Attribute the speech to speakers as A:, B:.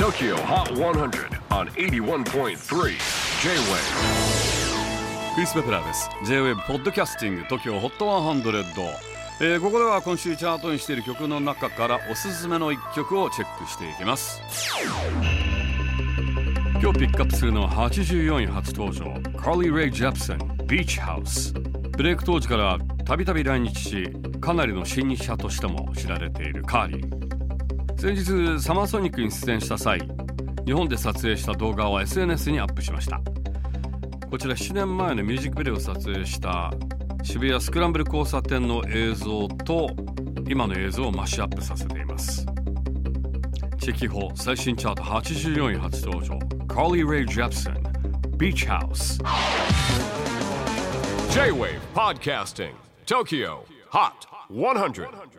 A: TOKYO HOT 100 on 81.3 J-WAVE
B: クリス・ベプラーです。J-WAVE ポッドキャスティング TOKYO HOT 100、えーここでは今週チャートにしている曲の中からおすすめの一曲をチェックしていきます。今日ピックアップするのは84位初登場。カーリー・レイ・ジャプソンビーチハウスブレイク当時からたびたび来日しかなりの新日者としても知られているカーリー先日サマーソニックに出演した際日本で撮影した動画を SNS にアップしました。こちら7年前のミュージックビデオを撮影した渋谷スクランブル交差点の映像と今の映像をマッシュアップさせています。チェキホ最新チャート84位初登場。カーリー・レイ・ジャプソンビーチハウス
A: J-WAVE PODCASTING TOKYO HOT 100